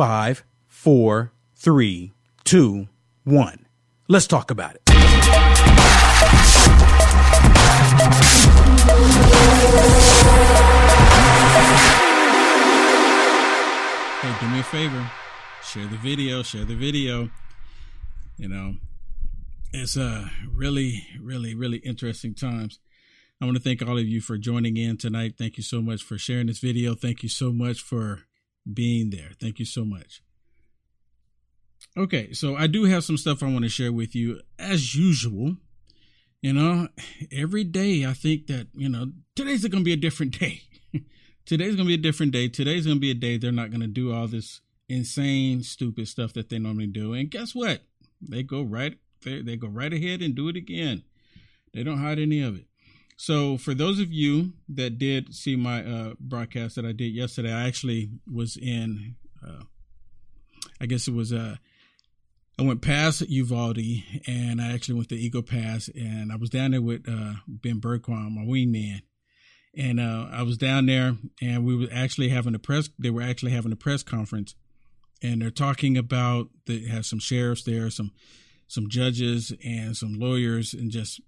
Five, four, three, two, one. Let's talk about it. Hey, do me a favor. Share the video, share the video. You know, it's uh really, really, really interesting times. I want to thank all of you for joining in tonight. Thank you so much for sharing this video. Thank you so much for being there. Thank you so much. Okay, so I do have some stuff I want to share with you as usual. You know, every day I think that, you know, today's going to be a different day. today's going to be a different day. Today's going to be a day they're not going to do all this insane, stupid stuff that they normally do. And guess what? They go right they, they go right ahead and do it again. They don't hide any of it. So, for those of you that did see my uh, broadcast that I did yesterday, I actually was in, uh, I guess it was, uh, I went past Uvalde and I actually went to Eagle Pass and I was down there with uh, Ben Bergquam, my wingman. And uh, I was down there and we were actually having a press, they were actually having a press conference and they're talking about, they have some sheriffs there, some, some judges and some lawyers and just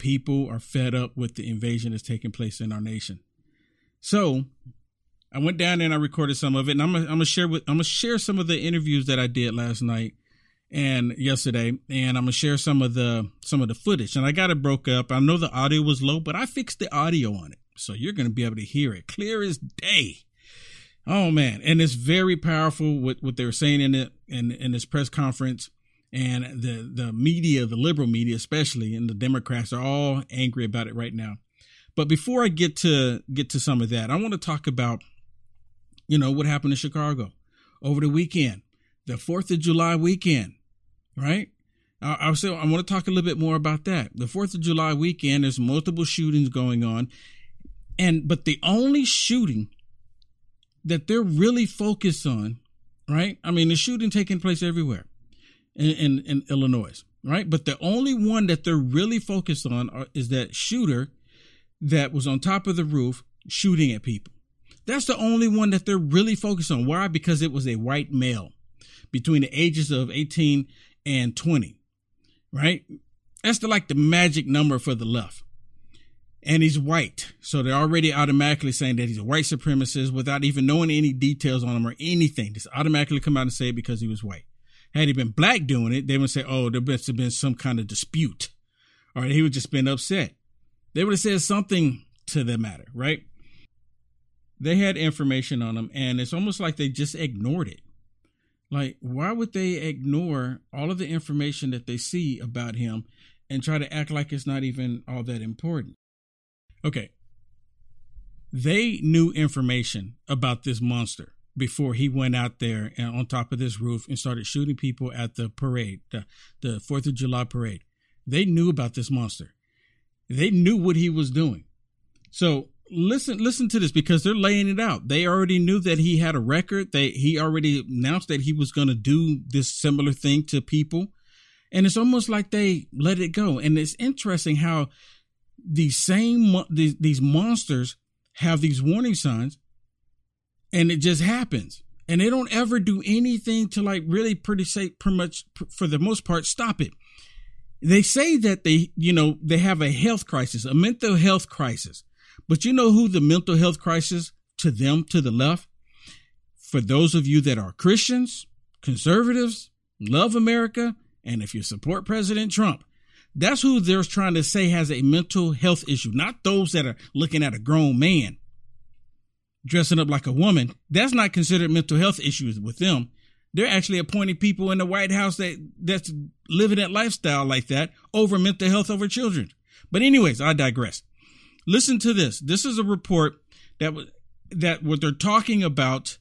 people are fed up with the invasion that's taking place in our nation. So I went down and I recorded some of it, and I'm gonna, I'm gonna share with I'm gonna share some of the interviews that I did last night and yesterday, and I'm gonna share some of the some of the footage. And I got it broke up. I know the audio was low, but I fixed the audio on it, so you're gonna be able to hear it clear as day. Oh man, and it's very powerful what what they were saying in it in in this press conference and the the media, the liberal media especially, and the Democrats are all angry about it right now. But before I get to get to some of that, I want to talk about you know what happened in Chicago over the weekend, the Fourth of July weekend, right? I, say I want to talk a little bit more about that. The Fourth of July weekend, there's multiple shootings going on, and but the only shooting that they're really focused on, right? I mean, the shooting taking place everywhere in, in, in Illinois, right? But the only one that they're really focused on are, is that shooter that was on top of the roof shooting at people. That's the only one that they're really focused on. Why? Because it was a white male between the ages of 18 and 20, right? That's the, like the magic number for the left. And he's white. So they're already automatically saying that he's a white supremacist without even knowing any details on him or anything. Just automatically come out and say it because he was white. Had he been black doing it, they would say, oh, there must have been some kind of dispute. Or he would just been upset. They would have said something to the matter, right? They had information on him, and it's almost like they just ignored it. Like, why would they ignore all of the information that they see about him and try to act like it's not even all that important? Okay. They knew information about this monster before he went out there and on top of this roof and started shooting people at the parade, the, the Fourth of July parade. They knew about this monster. They knew what he was doing. So listen, listen to this because they're laying it out. They already knew that he had a record. They he already announced that he was going to do this similar thing to people, and it's almost like they let it go. And it's interesting how these same these, these monsters have these warning signs and it just happens. And they don't ever do anything to like really pretty say pretty much for the most part stop it. They say that they you know they have a health crisis a mental health crisis. But you know who the mental health crisis to them to the left? For those of you that are christians conservatives love america and if you support president trump that's who they're trying to say has a mental health issue not those that are looking at a grown man dressing up like a woman, that's not considered mental health issues with them. They're actually appointing people in the White House that that's living that lifestyle like that over mental health over children. But anyways, I digress. Listen to this. This is a report that that what they're talking about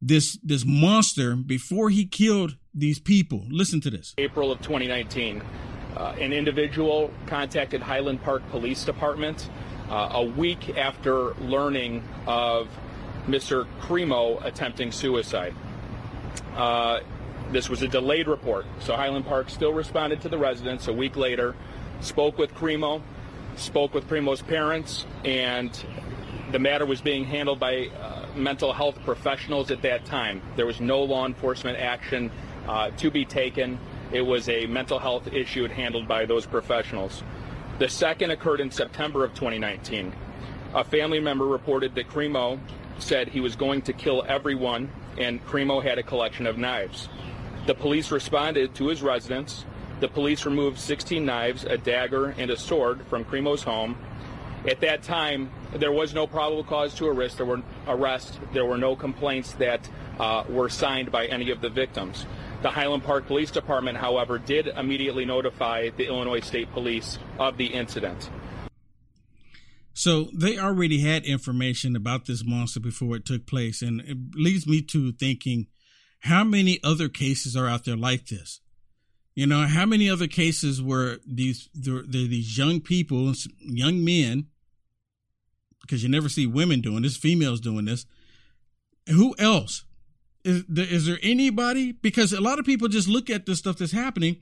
this this monster before he killed these people. Listen to this. April of 2019, uh, an individual contacted Highland Park Police Department uh, a week after learning of Mr. Crimo attempting suicide. Uh, this was a delayed report, so Highland Park still responded to the residents a week later, spoke with Crimo, spoke with Crimo's parents, and the matter was being handled by uh, mental health professionals at that time. There was no law enforcement action uh, to be taken. It was a mental health issue handled by those professionals. The second occurred in September of 2019. A family member reported that Crimo said he was going to kill everyone, and Crimo had a collection of knives. The police responded to his residence. The police removed 16 knives, a dagger, and a sword from Crimo's home. At that time, there was no probable cause to arrest. There were arrest. There were no complaints that uh, were signed by any of the victims. The Highland Park Police Department, however, did immediately notify the Illinois State Police of the incident. So they already had information about this monster before it took place. And it leads me to thinking how many other cases are out there like this? You know, how many other cases where these there, these young people, young men, because you never see women doing this, females doing this. Who else? Is there, is there anybody? Because a lot of people just look at the stuff that's happening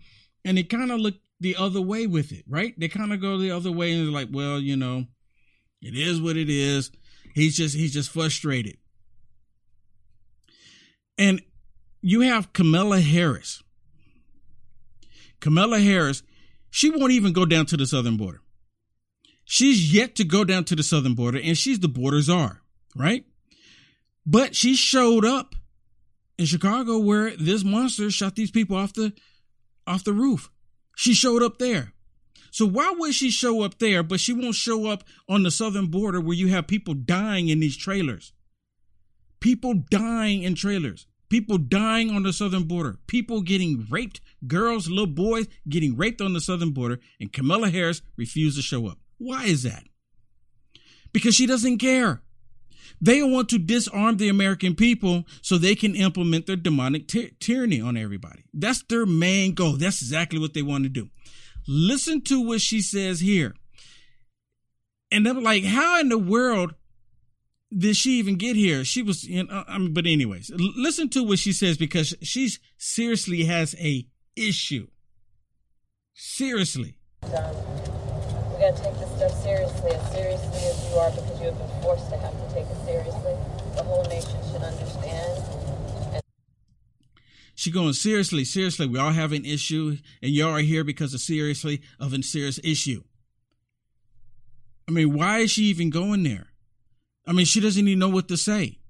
and they kind of look the other way with it, right? They kind of go the other way and they're like, well, you know, it is what it is. He's just he's just frustrated. And you have Kamala Harris. Kamala Harris, she won't even go down to the southern border. She's yet to go down to the southern border and she's the border czar, right? But she showed up in Chicago where this monster shot these people off the off the roof. She showed up there. So why would she show up there, but she won't show up on the southern border where you have people dying in these trailers? People dying in trailers. People dying on the southern border. People getting raped. Girls, little boys getting raped on the southern border. And Kamala Harris refused to show up. Why is that? Because she doesn't care. They want to disarm the American people so they can implement their demonic ty- tyranny on everybody. That's their main goal. That's exactly what they want to do. Listen to what she says here. And I'm like, how in the world did she even get here? She was, you uh, know, I mean, but anyways, listen to what she says because she seriously has a issue. Seriously. Got to take this stuff seriously, as seriously as you are, because you have been forced to have to take it seriously. The whole nation should understand. And- she going seriously, seriously. We all have an issue, and y'all are here because of seriously of a serious issue. I mean, why is she even going there? I mean, she doesn't even know what to say.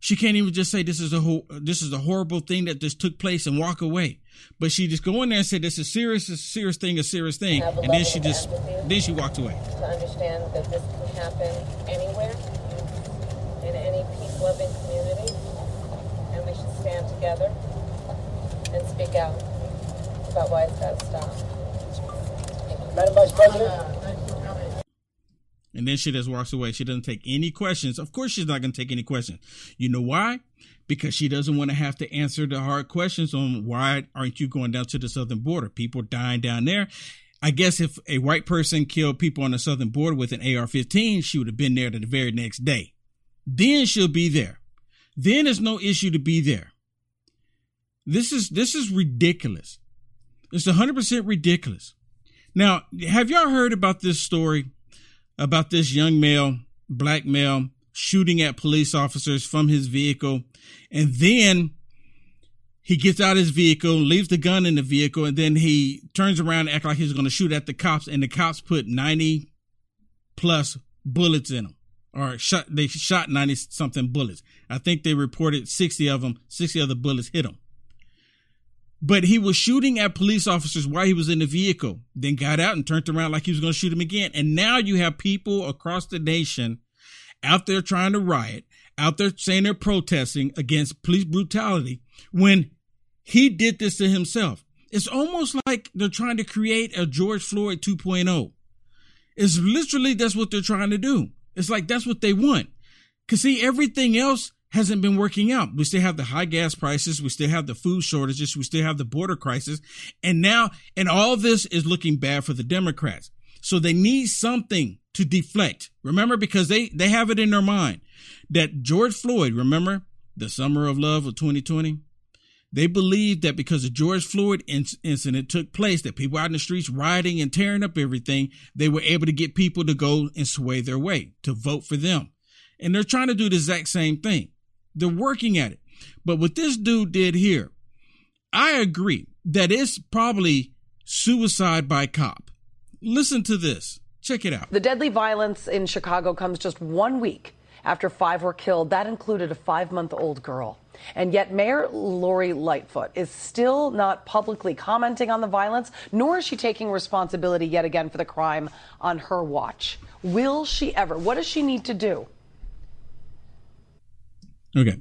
She can't even just say this is a ho- this is a horrible thing that just took place and walk away. But she just go in there and say this is serious, a serious thing, a serious thing, Have and then she just then she walked away. to understand that this can happen anywhere, in any peace-loving community, and we should stand together and speak out about why it's got to stop. Madam Vice President, uh, And then she just walks away. She doesn't take any questions. Of course, she's not going to take any questions. You know why? Because she doesn't want to have to answer the hard questions on why aren't you going down to the southern border? People dying down there. I guess if a white person killed people on the southern border with an AR 15, she would have been there the very next day. Then she'll be there. Then it's no issue to be there. This is this is ridiculous. It's 100% ridiculous. Now, have y'all heard about this story about this young male, black male, shooting at police officers from his vehicle. And then he gets out of his vehicle, leaves the gun in the vehicle, and then he turns around and acts like he's going to shoot at the cops. And the cops put 90 plus bullets in him or shot, they shot 90 something bullets. I think they reported 60 of them, 60 of the bullets hit him. But he was shooting at police officers while he was in the vehicle, then got out and turned around like he was going to shoot him again. And now you have people across the nation out there trying to riot, out there saying they're protesting against police brutality when he did this to himself. It's almost like they're trying to create a George Floyd 2.0. It's literally that's what they're trying to do. It's like that's what they want. Cause see, everything else hasn't been working out. We still have the high gas prices. We still have the food shortages. We still have the border crisis. And now, and all this is looking bad for the Democrats. So they need something to deflect. Remember, because they, they have it in their mind that George Floyd, remember the summer of love of 2020? They believe that because the George Floyd incident took place, that people out in the streets rioting and tearing up everything, they were able to get people to go and sway their way to vote for them. And they're trying to do the exact same thing. They're working at it. But what this dude did here, I agree that it's probably suicide by cop. Listen to this. Check it out. The deadly violence in Chicago comes just one week after five were killed. That included a five month old girl. And yet, Mayor Lori Lightfoot is still not publicly commenting on the violence, nor is she taking responsibility yet again for the crime on her watch. Will she ever? What does she need to do? Okay.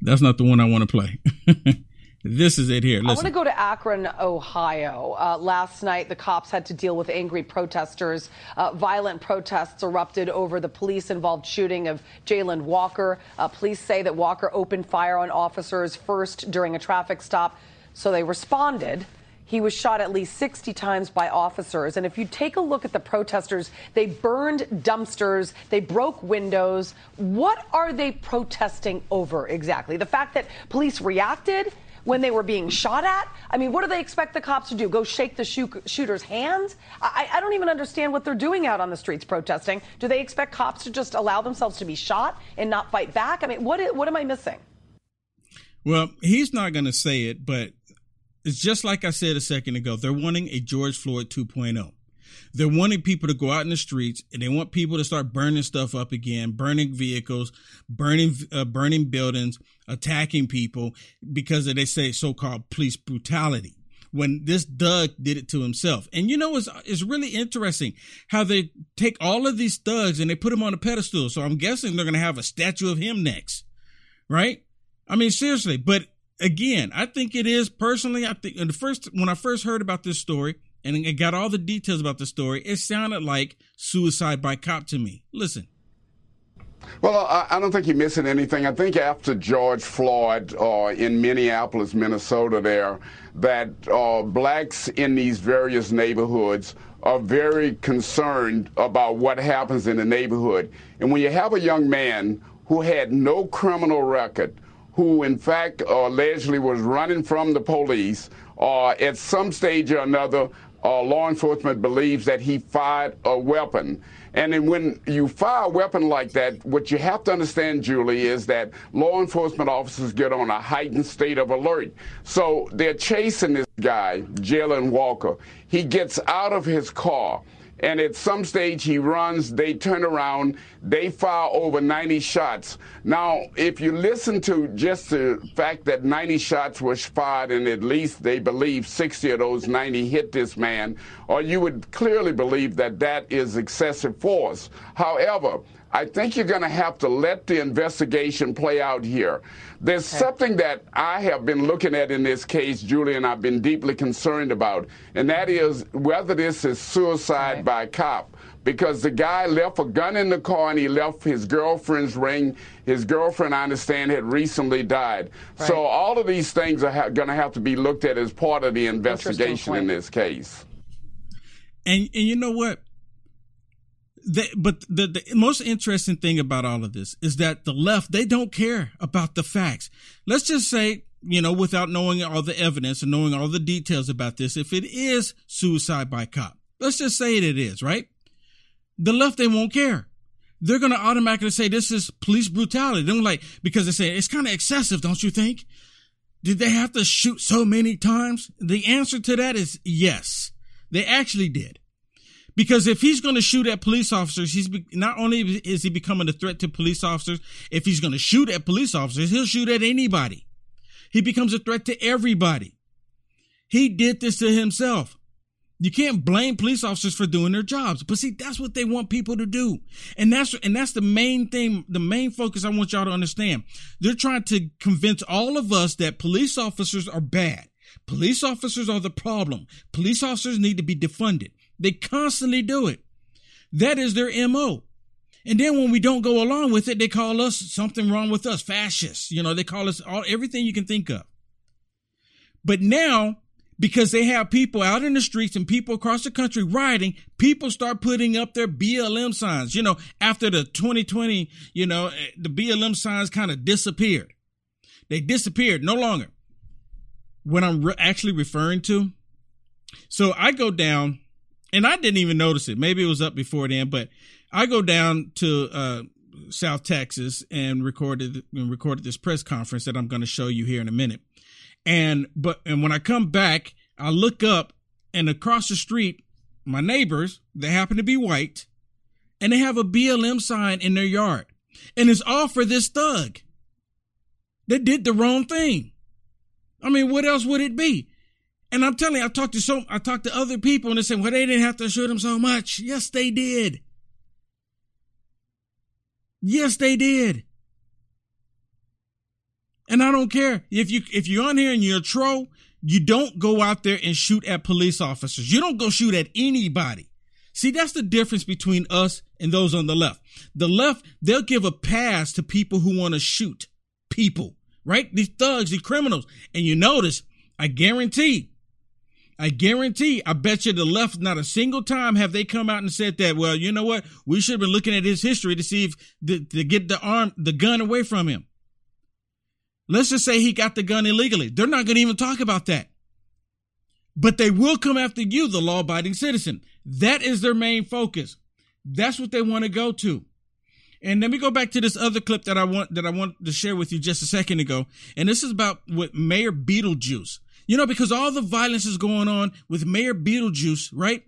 That's not the one I want to play. this is it here. Listen. I want to go to Akron, Ohio. Uh, last night, the cops had to deal with angry protesters. Uh, violent protests erupted over the police involved shooting of Jayland Walker. Uh, police say that Walker opened fire on officers first during a traffic stop, so they responded. He was shot at least 60 times by officers. And if you take a look at the protesters, they burned dumpsters, they broke windows. What are they protesting over exactly? The fact that police reacted when they were being shot at? I mean, what do they expect the cops to do? Go shake the shooter's hands? I, I, don't even understand what they're doing out on the streets protesting. Do they expect cops to just allow themselves to be shot and not fight back? I mean, what, what am I missing? Well, he's not going to say it, but it's just like I said a second ago. They're wanting a George Floyd 2.0. They're wanting people to go out in the streets and they want people to start burning stuff up again, burning vehicles, burning uh, burning buildings, attacking people because of they say so-called police brutality. When this Doug did it to himself, and you know it's it's really interesting how they take all of these thugs and they put them on a pedestal. So I'm guessing they're going to have a statue of him next, right? I mean seriously, but again, I think it is personally. I think the first when I first heard about this story and I got all the details about the story, it sounded like suicide by cop to me. Listen. Well, I, I don't think you're missing anything. I think after George Floyd uh, in Minneapolis, Minnesota, there, that uh, blacks in these various neighborhoods are very concerned about what happens in the neighborhood. And when you have a young man who had no criminal record, who in fact allegedly was running from the police, uh, at some stage or another, uh, law enforcement believes that he fired a weapon. And then when you fire a weapon like that, what you have to understand, Julie, is that law enforcement officers get on a heightened state of alert. So they're chasing this guy, Jayland Walker. He gets out of his car and at some stage he runs, they turn around, they fire over 90 shots. Now, if you listen to just the fact that 90 shots was fired and at least they believe 60 of those 90 hit this man, or you would clearly believe that that is excessive force. However, I think you're going to have to let the investigation play out here. There's okay. something that I have been looking at in this case, Julie, and I've been deeply concerned about, and that is whether this is suicide by cop. Because the guy left a gun in the car and he left his girlfriend's ring. His girlfriend, I understand, had recently died. Right. So all of these things are ha- going to have to be looked at as part of the investigation in this case. And, and you know what? the, but the, the most interesting thing about all of this is that the left, they don't care about the facts. Let's just say, you know, without knowing all the evidence and knowing all the details about this, if it is suicide by cop, let's just say it, it is, right? The left, they won't care. They're going to automatically say this is police brutality. They're like, because they say it's kind of excessive, don't you think? Did they have to shoot so many times? The answer to that is yes. They actually did. Because if he's going to shoot at police officers, he's be, not only is he becoming a threat to police officers, if he's going to shoot at police officers, he'll shoot at anybody. He becomes a threat to everybody. He did this to himself. You can't blame police officers for doing their jobs. But see, that's what they want people to do. And that's, and that's the main thing, the main focus I want y'all to understand. They're trying to convince all of us that police officers are bad. Police officers are the problem. Police officers need to be defunded. They constantly do it. That is their MO. And then when we don't go along with it, they call us something wrong with us, fascists. You know, they call us all everything you can think of. But now, because they have people out in the streets and people across the country rioting, people start putting up their BLM signs. You know, after the 2020, you know, eh, the BLM signs kind of disappeared. They disappeared no longer. What I'm re- actually referring to. So I go down and I didn't even notice it. Maybe it was up before then, but I go down to uh, South Texas and recorded and recorded this press conference that I'm going to show you here in a minute. And but and when I come back, I look up and across the street, my neighbors, they happen to be white, and they have a BLM sign in their yard. And it's all for this thug that did the wrong thing. I mean, what else would it be? And I'm telling you, I talked to so I talked to other people and they said, well, they didn't have to shoot him so much. Yes, they did. Yes, they did. And I don't care if you if you're on here and you're a troll, you don't go out there and shoot at police officers. You don't go shoot at anybody. See, that's the difference between us and those on the left. The left, they'll give a pass to people who want to shoot people, right? These thugs, these criminals. And you notice, I guarantee, I guarantee, I bet you the left, not a single time have they come out and said that, well, you know what? We should have been looking at his history to see if, to get the arm, the gun away from him. Let's just say he got the gun illegally. They're not going to even talk about that. But they will come after you, the law abiding citizen. That is their main focus. That's what they want to go to. And let me go back to this other clip that I want that I want to share with you just a second ago. And this is about what Mayor Beetlejuice. You know, because all the violence is going on with Mayor Beetlejuice, right?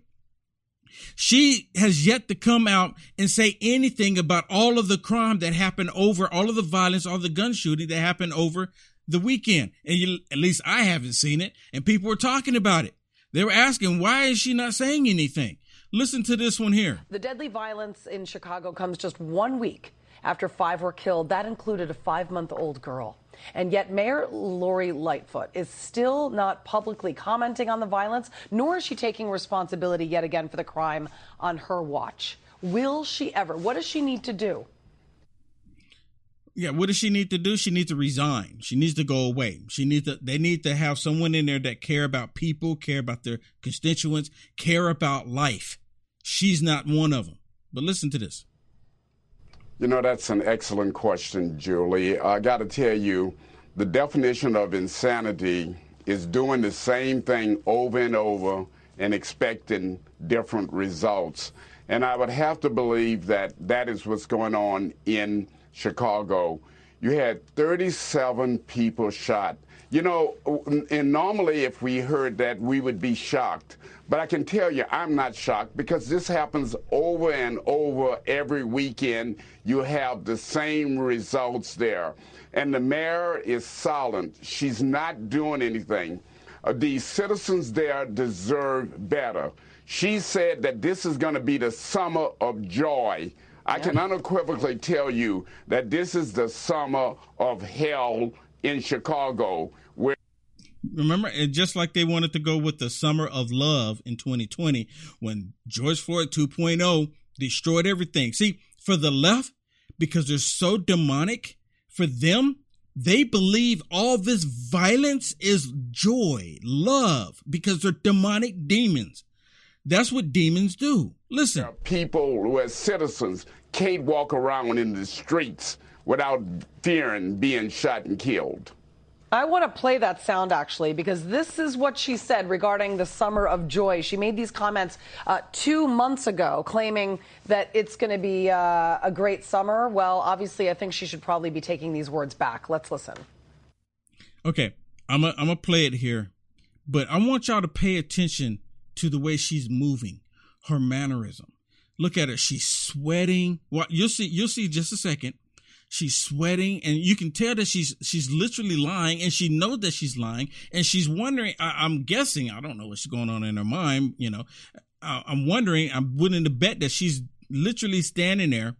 She has yet to come out and say anything about all of the crime that happened over, all of the violence, all the gun shooting that happened over the weekend. And you, at least I haven't seen it. And people were talking about it. They were asking, why is she not saying anything? Listen to this one here. The deadly violence in Chicago comes just one week after five were killed. That included a five month old girl. And yet, Mayor Lori Lightfoot is still not publicly commenting on the violence, nor is she taking responsibility yet again for the crime on her watch. Will she ever? What does she need to do? Yeah, what does she need to do? She needs to resign. She needs to go away. She needs to they need to have someone in there that care about people, care about their constituents, care about life. She's not one of them. But listen to this. You know, that's an excellent question, Julie. I got to tell you, the definition of insanity is doing the same thing over and over and expecting different results. And I would have to believe that that is what's going on in Chicago. You had 37 people shot. You know, and normally if we heard that, we would be shocked. But I can tell you, I'm not shocked because this happens over and over every weekend. You have the same results there. And the mayor is silent. She's not doing anything. Uh, the citizens there deserve better. She said that this is going to be the summer of joy. I can unequivocally tell you that this is the summer of hell in Chicago. Where Remember, and just like they wanted to go with the summer of love in 2020 when George Floyd 2.0 destroyed everything. See, for the left, because they're so demonic, for them, they believe all this violence is joy, love, because they're demonic demons. That's what demons do. Listen. People who, as citizens, can't walk around in the streets without fearing being shot and killed. I want to play that sound actually because this is what she said regarding the summer of joy. She made these comments uh, two months ago, claiming that it's going to be uh, a great summer. Well, obviously, I think she should probably be taking these words back. Let's listen. Okay, I'm going to play it here, but I want y'all to pay attention to the way she's moving, her mannerism. Look at her; she's sweating. Well, you'll see. You'll see just a second. She's sweating, and you can tell that she's she's literally lying, and she knows that she's lying, and she's wondering. I, am guessing. I don't know what's going on in her mind. You know, I, I'm wondering. I'm willing to bet that she's literally standing there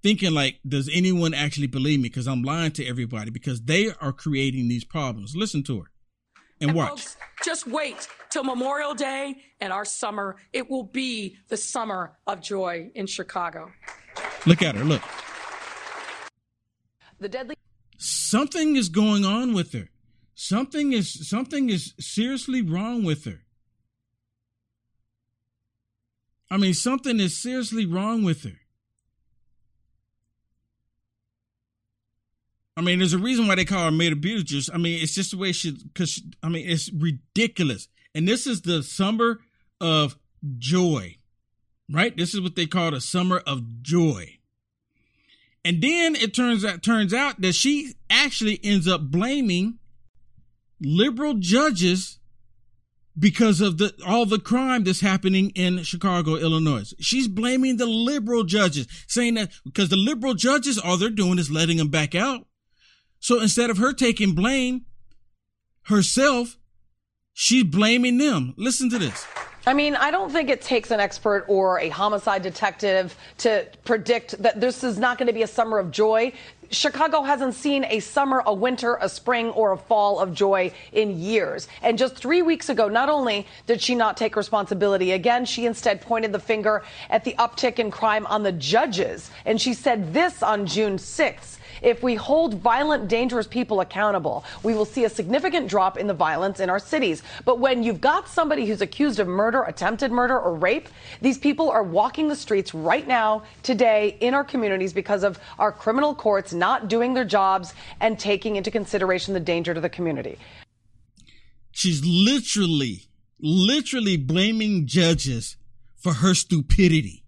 thinking like does anyone actually believe me because i'm lying to everybody because they are creating these problems listen to her and, and watch folks, just wait till memorial day and our summer it will be the summer of joy in chicago look at her look the deadly something is going on with her something is something is seriously wrong with her i mean something is seriously wrong with her I mean, there's a reason why they call her Mayor Beetlejuice. I mean, it's just the way she, because I mean, it's ridiculous. And this is the summer of joy, right? This is what they call the summer of joy. And then it turns out turns out that she actually ends up blaming liberal judges because of the all the crime that's happening in Chicago, Illinois. She's blaming the liberal judges, saying that because the liberal judges all they're doing is letting them back out. So instead of her taking blame herself, she's blaming them. Listen to this. I mean, I don't think it takes an expert or a homicide detective to predict that this is not going to be a summer of joy. Chicago hasn't seen a summer, a winter, a spring, or a fall of joy in years. And just three weeks ago, not only did she not take responsibility again, she instead pointed the finger at the uptick in crime on the judges. And she said this on June 6th. If we hold violent, dangerous people accountable, we will see a significant drop in the violence in our cities. But when you've got somebody who's accused of murder, attempted murder, or rape, these people are walking the streets right now, today, in our communities because of our criminal courts not doing their jobs and taking into consideration the danger to the community. She's literally, literally blaming judges for her stupidity.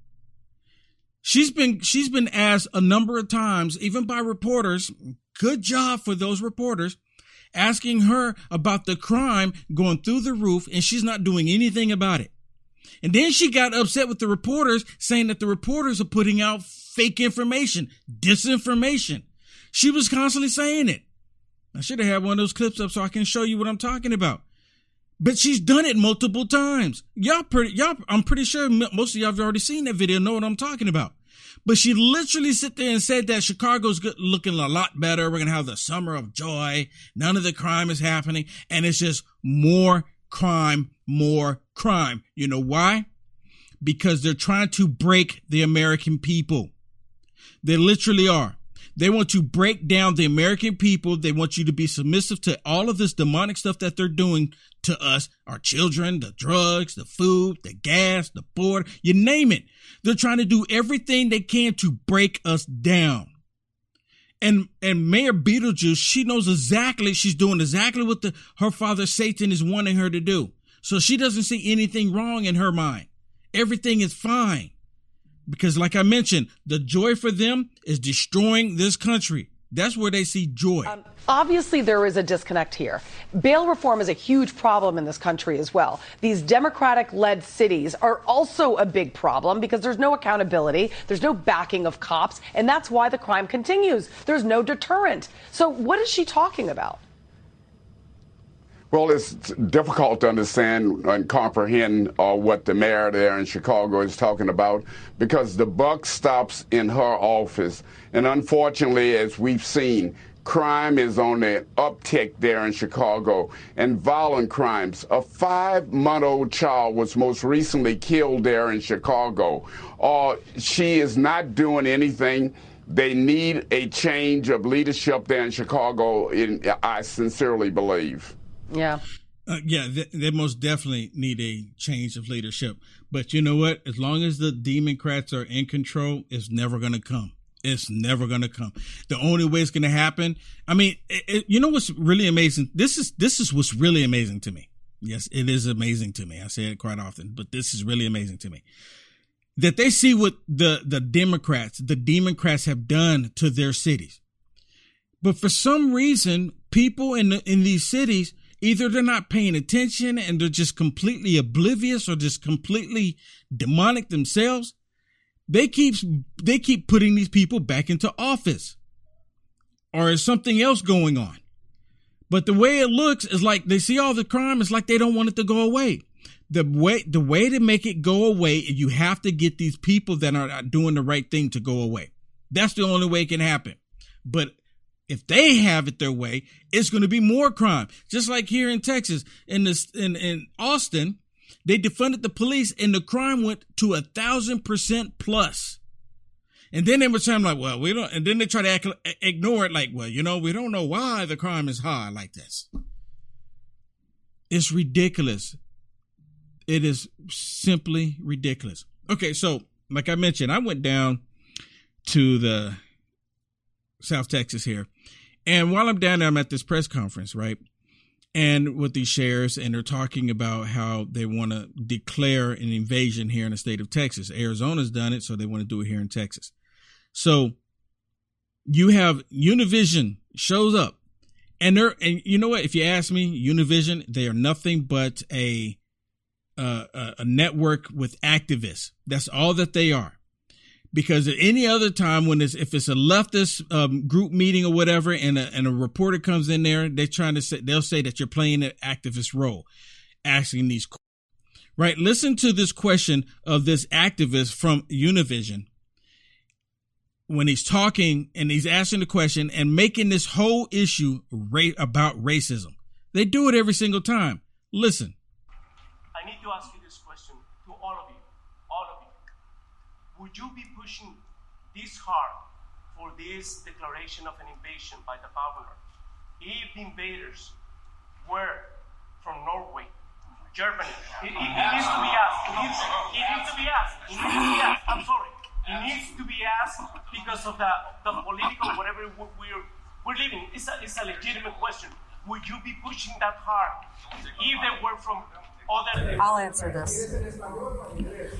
She's been she's been asked a number of times, even by reporters. Good job for those reporters asking her about the crime going through the roof, and she's not doing anything about it. And then she got upset with the reporters, saying that the reporters are putting out fake information, disinformation. She was constantly saying it. I should have had one of those clips up so I can show you what I'm talking about. But she's done it multiple times. Y'all pretty, y'all, I'm pretty sure most of y'all have already seen that video, know what I'm talking about. But she literally sit there and said that Chicago's good, looking a lot better. We're going to have the summer of joy. None of the crime is happening. And it's just more crime, more crime. You know why? Because they're trying to break the American people. They literally are. They want to break down the American people. They want you to be submissive to all of this demonic stuff that they're doing to us, our children, the drugs, the food, the gas, the board, you name it. They're trying to do everything they can to break us down. And and Mayor Beetlejuice, she knows exactly, she's doing exactly what the her father Satan is wanting her to do. So she doesn't see anything wrong in her mind. Everything is fine. Because like I mentioned, the joy for them is destroying this country. That's where they see joy. Um, obviously, there is a disconnect here. Bail reform is a huge problem in this country as well. These Democratic led cities are also a big problem because there's no accountability, there's no backing of cops, and that's why the crime continues. There's no deterrent. So, what is she talking about? Well, it's difficult to understand and comprehend uh, what the mayor there in Chicago is talking about because the buck stops in her office. And unfortunately, as we've seen, crime is on the uptick there in Chicago and violent crimes. A five month old child was most recently killed there in Chicago. Uh, she is not doing anything. They need a change of leadership there in Chicago, in, I sincerely believe. Yeah. Uh, yeah, they, they, most definitely need a change of leadership. But you know what? As long as the Democrats are in control, it's never going to come. It's never going to come. The only way it's going to happen. I mean, it, it, you know what's really amazing? This is this is what's really amazing to me. Yes, it is amazing to me. I say it quite often, but this is really amazing to me. That they see what the the Democrats, the Democrats have done to their cities. But for some reason, people in the, in these cities Either they're not paying attention and they're just completely oblivious or just completely demonic themselves. They keep they keep putting these people back into office. Or is something else going on? But the way it looks is like they see all the crime, it's like they don't want it to go away. The way the way to make it go away, you have to get these people that are doing the right thing to go away. That's the only way it can happen. But if they have it their way, it's going to be more crime. Just like here in Texas, in this, in, in Austin, they defunded the police and the crime went to a thousand percent plus. And then they were saying like, well, we don't, and then they try to act, ignore it like, well, you know, we don't know why the crime is high like this. It's ridiculous. It is simply ridiculous. Okay. So like I mentioned, I went down to the South Texas here and while I'm down there, I'm at this press conference, right? And with these sheriffs, and they're talking about how they want to declare an invasion here in the state of Texas. Arizona's done it, so they want to do it here in Texas. So you have Univision shows up, and they're and you know what? If you ask me, Univision they are nothing but a uh, a network with activists. That's all that they are. Because at any other time, when it's if it's a leftist um, group meeting or whatever, and a, and a reporter comes in there, they're trying to say they'll say that you're playing an activist role, asking these right. Listen to this question of this activist from Univision when he's talking and he's asking the question and making this whole issue ra- about racism. They do it every single time. Listen. I need to ask you this question to all of you. All of you. Would you be pushing this hard for this declaration of an invasion by the governor if the invaders were from Norway, Germany? It, it, it needs to be asked. It needs, it needs to be asked. It needs to be asked. I'm sorry. It needs to be asked because of the, the political whatever we're, we're living. It's a, it's a legitimate question. Would you be pushing that hard if they were from? I'll answer this.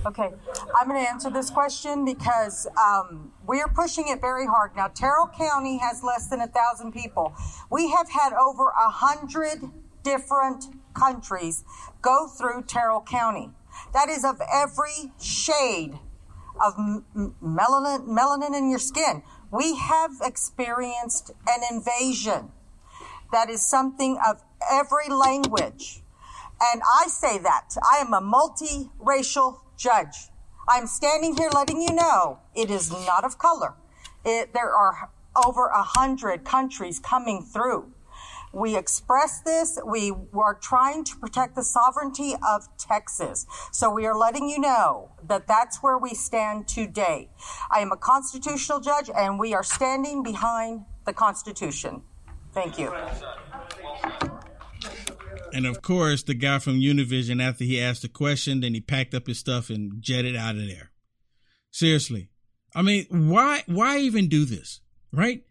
Okay, I'm going to answer this question because um, we're pushing it very hard. Now, Terrell County has less than a thousand people. We have had over a hundred different countries go through Terrell County. That is of every shade of melanin, melanin in your skin. We have experienced an invasion that is something of every language. And I say that. I am a multiracial judge. I'm standing here letting you know it is not of color. It, there are over a hundred countries coming through. We express this. We are trying to protect the sovereignty of Texas. So we are letting you know that that's where we stand today. I am a constitutional judge and we are standing behind the Constitution. Thank you. And of course, the guy from Univision, after he asked the question, then he packed up his stuff and jetted out of there. Seriously. I mean, why why even do this? Right?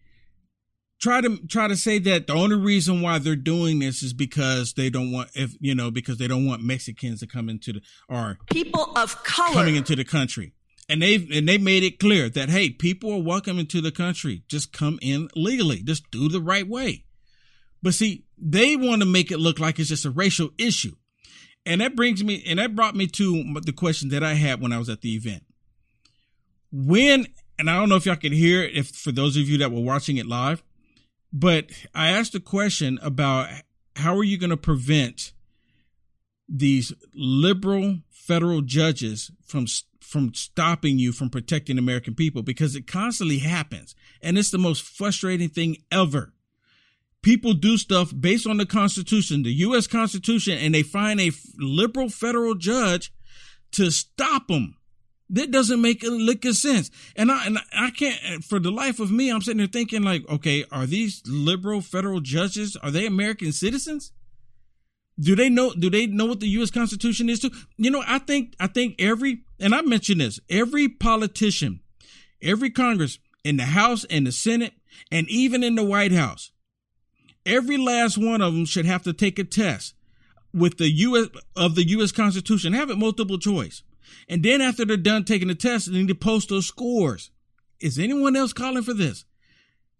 try to try to say that the only reason why they're doing this is because they don't want if you know because they don't want Mexicans to come into the or people of color coming into the country. And they and they made it clear that hey, people are welcome into the country. Just come in legally. Just do the right way. But see, they want to make it look like it's just a racial issue. And that brings me and that brought me to the question that I had when I was at the event. When and I don't know if y'all can hear it if for those of you that were watching it live, but I asked a question about how are you going to prevent these liberal federal judges from from stopping you from protecting American people because it constantly happens and it's the most frustrating thing ever. People do stuff based on the Constitution, the US Constitution, and they find a liberal federal judge to stop them. That doesn't make a lick of sense. And I, and I can't, for the life of me, I'm sitting there thinking like, okay, are these liberal federal judges, are they American citizens? Do they know, do they know what the U.S. Constitution is to? You know, I think, I think every, and I mentioned this, every politician, every Congress in the House and the Senate, and even in the White House, every last one of them should have to take a test with the U.S. of the U.S. Constitution, have it multiple choice and then after they're done taking the test, they need to post those scores. Is anyone else calling for this?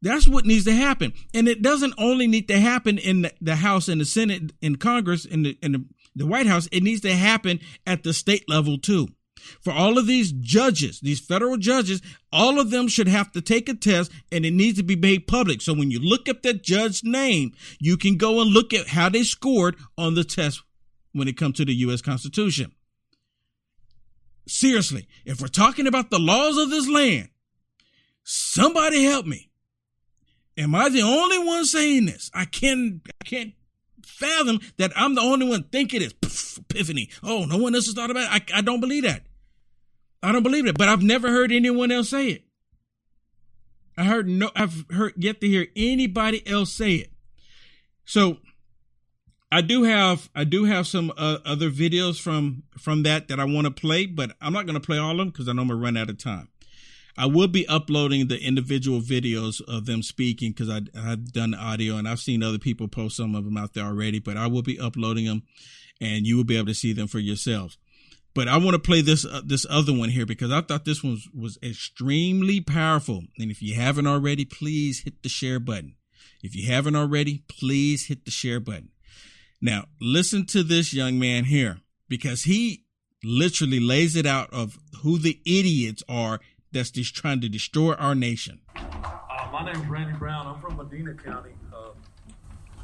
That's what needs to happen. And it doesn't only need to happen in the House and the Senate in Congress in the, the White House. It needs to happen at the state level too. For all of these judges, these federal judges, all of them should have to take a test and it needs to be made public. So when you look up that judge's name, you can go and look at how they scored on the test when it comes to the U.S. Constitution. Seriously, if we're talking about the laws of this land, somebody help me. Am I the only one saying this? I can't, I can't fathom that I'm the only one thinking this. Epiphany. Oh, no one else has thought about it. I, I don't believe that. I don't believe it, but I've never heard anyone else say it. I heard no, I've heard yet to hear anybody else say it. So I do have I do have some uh, other videos from from that that I want to play, but I'm not going to play all of them because I know I'm gonna run out of time. I will be uploading the individual videos of them speaking because I I've done the audio and I've seen other people post some of them out there already, but I will be uploading them, and you will be able to see them for yourselves. But I want to play this uh, this other one here because I thought this one was, was extremely powerful. And if you haven't already, please hit the share button. If you haven't already, please hit the share button. Now, listen to this young man here because he literally lays it out of who the idiots are that's just trying to destroy our nation. Uh, my name is Randy Brown. I'm from Medina County. Uh,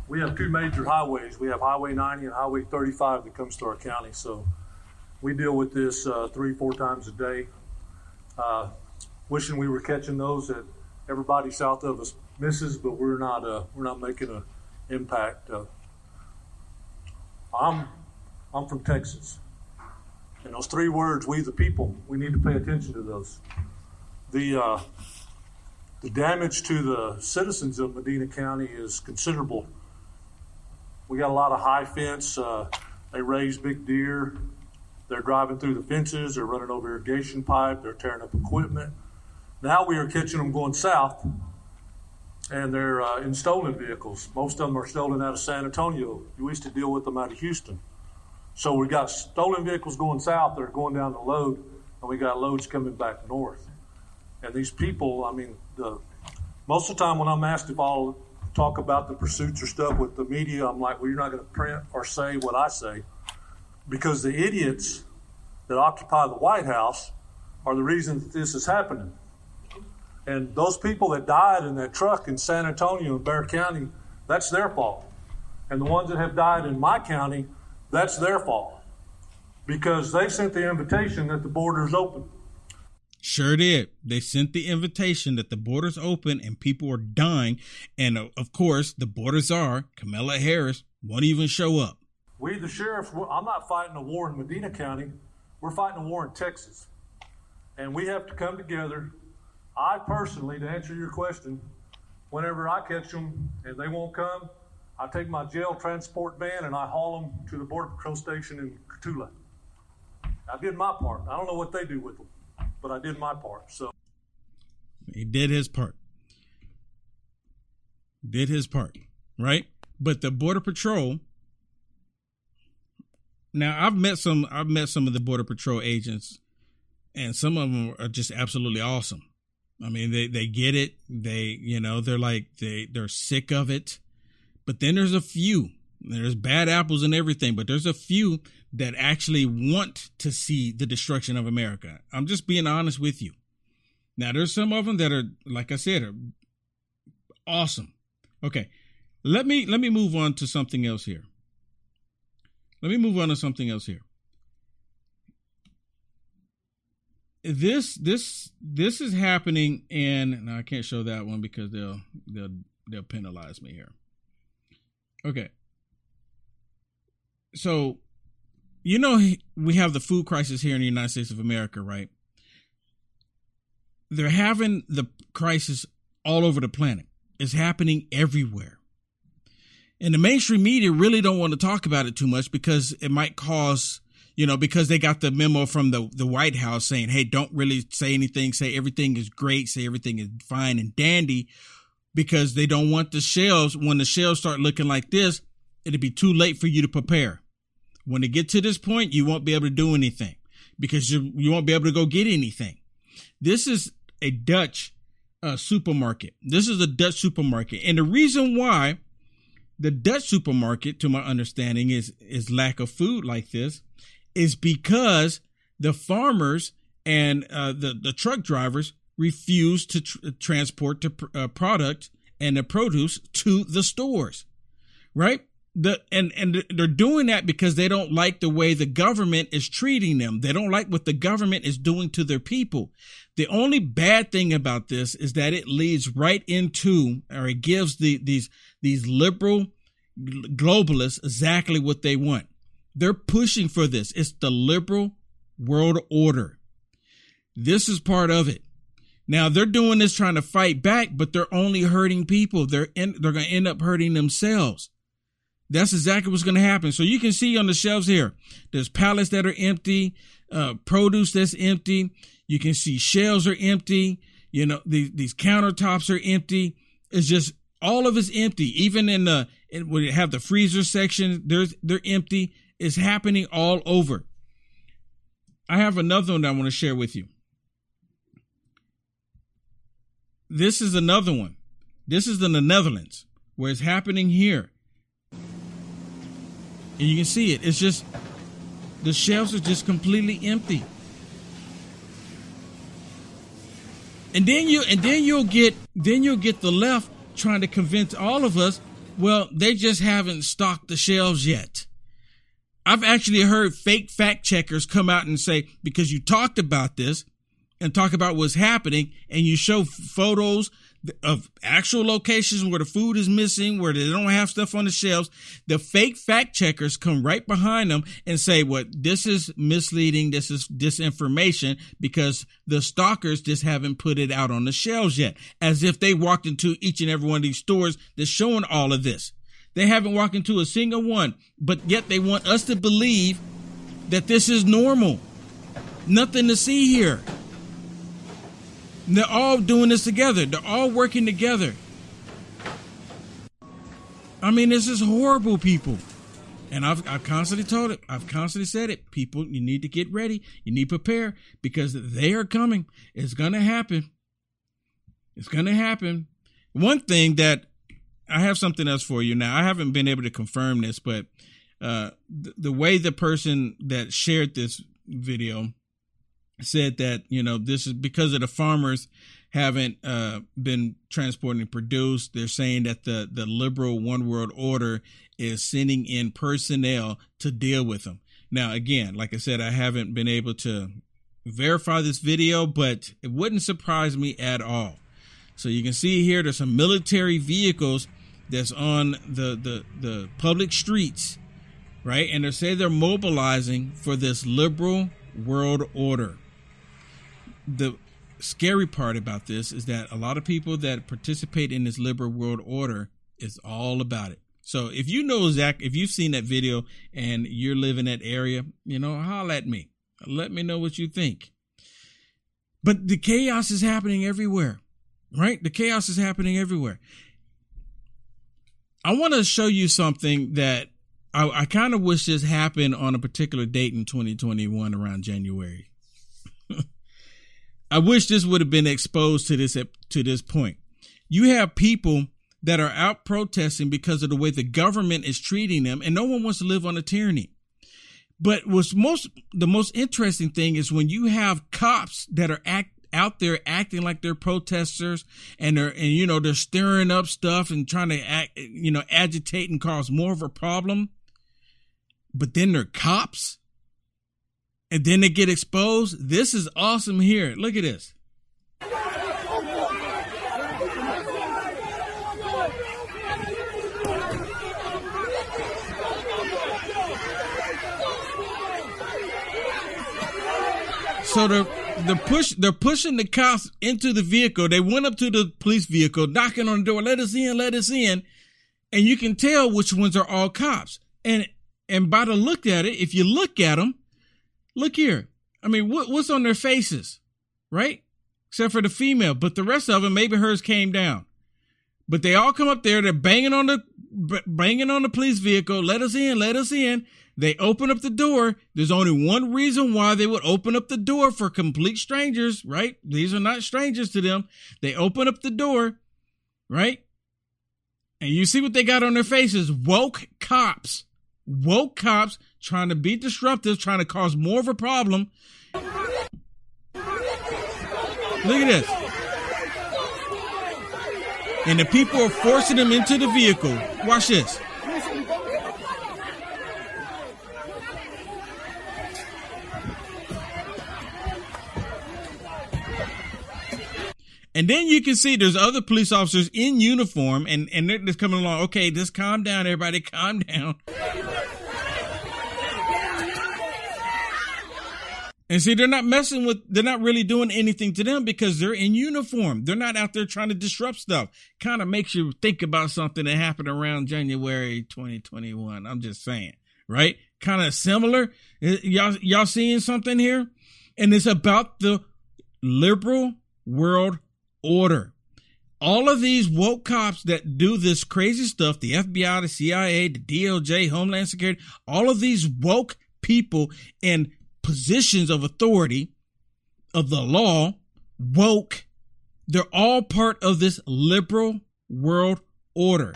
we have two major highways. We have Highway 90 and Highway 35 that comes to our county. So we deal with this uh, three, four times a day. Uh, wishing we were catching those that everybody south of us misses, but we're not. Uh, we're not making an impact. Uh, I'm I'm from Texas, and those three words, "we the people," we need to pay attention to those. The uh, the damage to the citizens of Medina County is considerable. We got a lot of high fence. Uh, they raise big deer. They're driving through the fences. They're running over irrigation pipe. They're tearing up equipment. Now we are catching them going south, and they're uh, in stolen vehicles. Most of them are stolen out of San Antonio. We used to deal with them out of Houston. So we got stolen vehicles going south. They're going down the load, and we got loads coming back north. And these people, I mean, the most of the time when I'm asked if I'll talk about the pursuits or stuff with the media, I'm like, well, you're not going to print or say what I say because the idiots that occupy the White House are the reason that this is happening. And those people that died in that truck in San Antonio and Bexar County, that's their fault. And the ones that have died in my county, that's their fault. Because they sent the invitation that the border's open. Sure did. They sent the invitation that the borders open and people are dying. And uh, of course, the borders are Kamala Harris won't even show up. We, the sheriffs, I'm not fighting a war in Medina County. We're fighting a war in Texas. And we have to come together. I personally, to answer your question, whenever I catch them and they won't come, I take my jail transport van and I haul them to the Border Patrol station in Cotulla. I did my part. I don't know what they do with them but I did my part. So he did his part. Did his part, right? But the border patrol. Now I've met some. I've met some of the border patrol agents, and some of them are just absolutely awesome. I mean, they they get it. They you know they're like they they're sick of it. But then there's a few. There's bad apples and everything, but there's a few that actually want to see the destruction of America. I'm just being honest with you. Now, there's some of them that are, like I said, are awesome. Okay, let me let me move on to something else here. Let me move on to something else here. This this this is happening, and I can't show that one because they'll they'll they'll penalize me here. Okay. So you know, we have the food crisis here in the United States of America, right? They're having the crisis all over the planet. It's happening everywhere. And the mainstream media really don't want to talk about it too much because it might cause, you know, because they got the memo from the, the White House saying, hey, don't really say anything, say everything is great, say everything is fine and dandy, because they don't want the shelves, when the shelves start looking like this, it'll be too late for you to prepare. When it get to this point, you won't be able to do anything because you you won't be able to go get anything. This is a Dutch uh, supermarket. This is a Dutch supermarket, and the reason why the Dutch supermarket, to my understanding, is is lack of food like this, is because the farmers and uh, the the truck drivers refuse to tr- transport the uh, product and the produce to the stores, right? the and and they're doing that because they don't like the way the government is treating them. They don't like what the government is doing to their people. The only bad thing about this is that it leads right into or it gives the these these liberal globalists exactly what they want. They're pushing for this. It's the liberal world order. This is part of it. Now they're doing this trying to fight back, but they're only hurting people. They're in, they're going to end up hurting themselves. That's exactly what's going to happen. So you can see on the shelves here, there's pallets that are empty, uh, produce that's empty. You can see shelves are empty. You know, these, these countertops are empty. It's just all of it's empty. Even in the, in, when you have the freezer section, there's, they're empty. It's happening all over. I have another one that I want to share with you. This is another one. This is in the Netherlands where it's happening here. And you can see it. It's just the shelves are just completely empty. And then you and then you'll get then you'll get the left trying to convince all of us, well, they just haven't stocked the shelves yet. I've actually heard fake fact checkers come out and say, because you talked about this and talk about what's happening and you show photos of actual locations where the food is missing, where they don't have stuff on the shelves, the fake fact checkers come right behind them and say, "What well, this is misleading. This is disinformation because the stalkers just haven't put it out on the shelves yet." As if they walked into each and every one of these stores that's showing all of this. They haven't walked into a single one, but yet they want us to believe that this is normal. Nothing to see here. And they're all doing this together. They're all working together. I mean, this is horrible, people. And I've, I've constantly told it. I've constantly said it. People, you need to get ready. You need to prepare because they are coming. It's going to happen. It's going to happen. One thing that I have something else for you now. I haven't been able to confirm this, but uh, the, the way the person that shared this video said that you know this is because of the farmers haven't uh, been transported and produced. They're saying that the the liberal one world order is sending in personnel to deal with them. Now, again, like I said, I haven't been able to verify this video, but it wouldn't surprise me at all. So you can see here, there's some military vehicles that's on the the the public streets, right? And they say they're mobilizing for this liberal world order the scary part about this is that a lot of people that participate in this liberal world order is all about it. So if you know Zach, if you've seen that video and you're living that area, you know, holler at me. Let me know what you think. But the chaos is happening everywhere, right? The chaos is happening everywhere. I want to show you something that I, I kind of wish this happened on a particular date in 2021 around January. I wish this would have been exposed to this to this point. You have people that are out protesting because of the way the government is treating them, and no one wants to live under tyranny. But what's most the most interesting thing is when you have cops that are act out there acting like they're protesters and they're and you know they're stirring up stuff and trying to act you know agitate and cause more of a problem. But then they're cops and then they get exposed. This is awesome here. Look at this. So they're they're push they're pushing the cops into the vehicle. They went up to the police vehicle, knocking on the door, let us in, let us in. And you can tell which ones are all cops. And and by the look at it, if you look at them, Look here. I mean, what, what's on their faces, right? Except for the female, but the rest of them, maybe hers came down. But they all come up there. They're banging on the banging on the police vehicle. Let us in. Let us in. They open up the door. There's only one reason why they would open up the door for complete strangers, right? These are not strangers to them. They open up the door, right? And you see what they got on their faces woke cops. Woke cops trying to be disruptive, trying to cause more of a problem. Look at this. And the people are forcing them into the vehicle. Watch this. And then you can see there's other police officers in uniform and, and they're just coming along. Okay, just calm down, everybody, calm down. And see, they're not messing with, they're not really doing anything to them because they're in uniform. They're not out there trying to disrupt stuff. Kind of makes you think about something that happened around January 2021. I'm just saying, right? Kind of similar. Y'all, y'all seeing something here? And it's about the liberal world order. All of these woke cops that do this crazy stuff, the FBI, the CIA, the DOJ, Homeland Security, all of these woke people in positions of authority of the law, woke, they're all part of this liberal world order.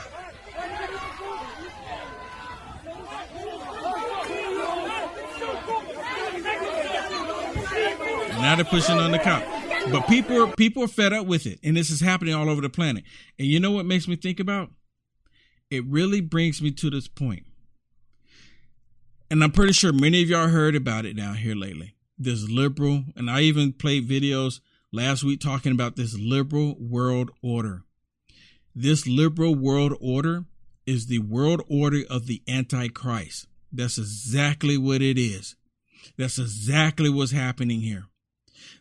now they're pushing on the cop. But people are people are fed up with it, and this is happening all over the planet. And you know what makes me think about? It really brings me to this point. And I'm pretty sure many of y'all heard about it down here lately. This liberal, and I even played videos last week talking about this liberal world order. This liberal world order is the world order of the Antichrist. That's exactly what it is. That's exactly what's happening here.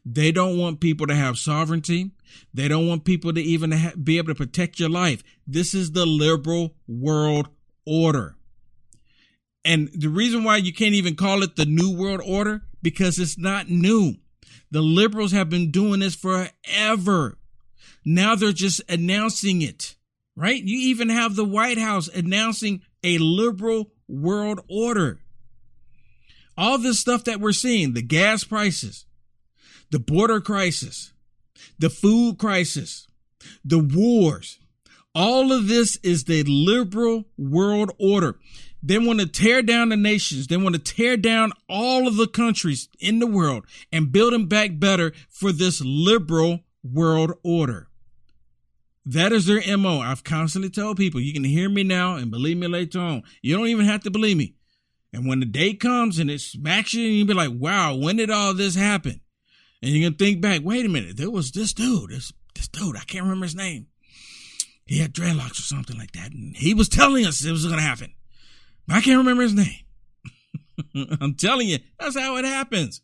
They don't want people to have sovereignty. They don't want people to even ha- be able to protect your life. This is the liberal world order. And the reason why you can't even call it the new world order because it's not new. The liberals have been doing this forever. Now they're just announcing it, right? You even have the White House announcing a liberal world order. All this stuff that we're seeing, the gas prices, the border crisis, the food crisis, the wars. All of this is the liberal world order. They want to tear down the nations. They want to tear down all of the countries in the world and build them back better for this liberal world order. That is their MO. I've constantly told people, you can hear me now and believe me later on. You don't even have to believe me. And when the day comes and it smacks you, and you be like, wow, when did all this happen? And you can think back, wait a minute, there was this dude, this this dude, I can't remember his name. He had dreadlocks or something like that. And he was telling us it was gonna happen. I can't remember his name. I'm telling you, that's how it happens.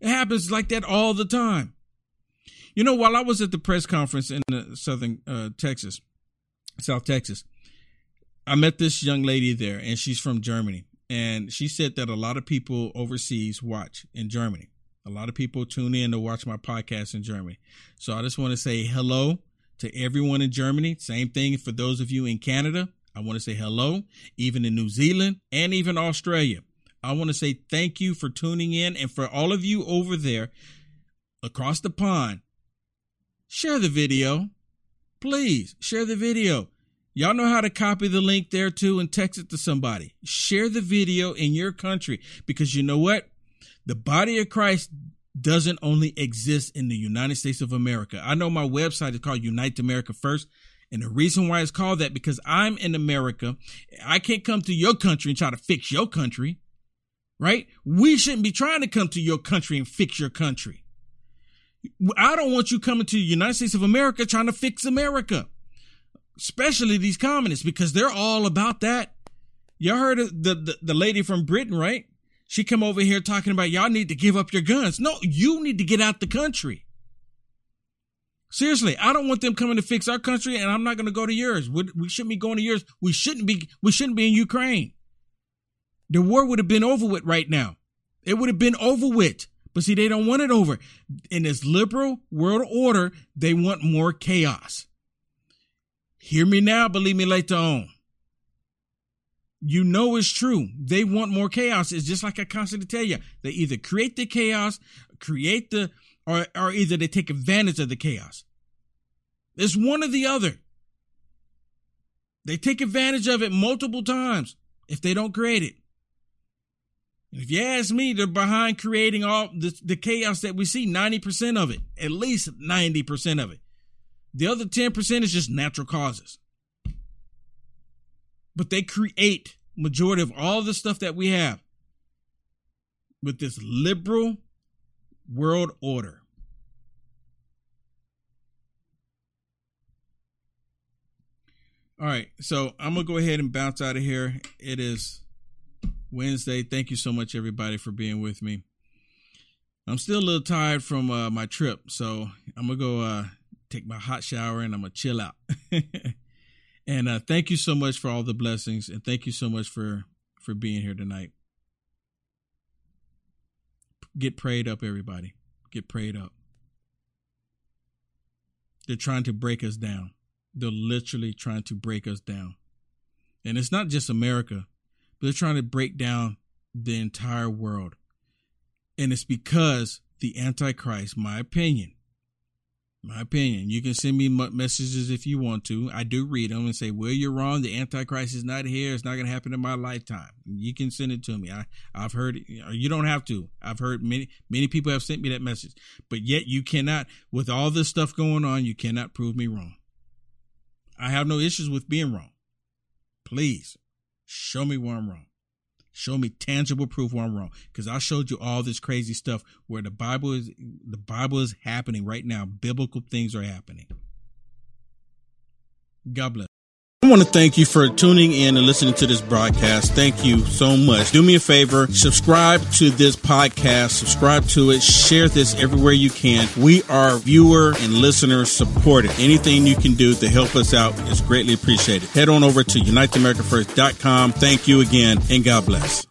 It happens like that all the time. You know, while I was at the press conference in uh, southern uh, Texas, South Texas, I met this young lady there, and she's from Germany. And she said that a lot of people overseas watch in Germany. A lot of people tune in to watch my podcast in Germany. So I just want to say hello to everyone in Germany. Same thing for those of you in Canada. I want to say hello, even in New Zealand and even Australia. I want to say thank you for tuning in and for all of you over there across the pond. Share the video. Please share the video. Y'all know how to copy the link there too and text it to somebody. Share the video in your country because you know what? The body of Christ doesn't only exist in the United States of America. I know my website is called Unite America First. And the reason why it's called that because I'm in America. I can't come to your country and try to fix your country. Right? We shouldn't be trying to come to your country and fix your country. I don't want you coming to the United States of America trying to fix America. Especially these communists because they're all about that. Y'all heard the, the, the lady from Britain, right? She come over here talking about y'all need to give up your guns. No, you need to get out the country. Seriously, I don't want them coming to fix our country, and I'm not going to go to yours. We, we shouldn't be going to yours. We shouldn't be. We shouldn't be in Ukraine. The war would have been over with right now. It would have been over with. But see, they don't want it over. In this liberal world order, they want more chaos. Hear me now, believe me later on you know it's true. They want more chaos. It's just like I constantly tell you. They either create the chaos, create the, or, or either they take advantage of the chaos. It's one or the other. They take advantage of it multiple times if they don't create it. If you ask me, they're behind creating all the, the chaos that we see, 90% of it, at least 90% of it. The other 10% is just natural causes but they create majority of all the stuff that we have with this liberal world order. All right, so I'm gonna go ahead and bounce out of here. It is Wednesday. Thank you so much, everybody, for being with me. I'm still a little tired from uh, my trip, so I'm gonna go uh, take my hot shower and I'm gonna chill out. And uh, thank you so much for all the blessings, and thank you so much for for being here tonight. Get prayed up, everybody. Get prayed up. They're trying to break us down. They're literally trying to break us down. And it's not just America, but they're trying to break down the entire world. And it's because the Antichrist, my opinion, my opinion. You can send me messages if you want to. I do read them and say, "Well, you're wrong. The Antichrist is not here. It's not going to happen in my lifetime." You can send it to me. I I've heard. You don't have to. I've heard many many people have sent me that message, but yet you cannot. With all this stuff going on, you cannot prove me wrong. I have no issues with being wrong. Please show me where I'm wrong. Show me tangible proof where I'm wrong. Because I showed you all this crazy stuff where the Bible is the Bible is happening right now. Biblical things are happening. God bless. I want to thank you for tuning in and listening to this broadcast. Thank you so much. Do me a favor, subscribe to this podcast, subscribe to it, share this everywhere you can. We are viewer and listener supported. Anything you can do to help us out is greatly appreciated. Head on over to uniteamericafirst.com. Thank you again and God bless.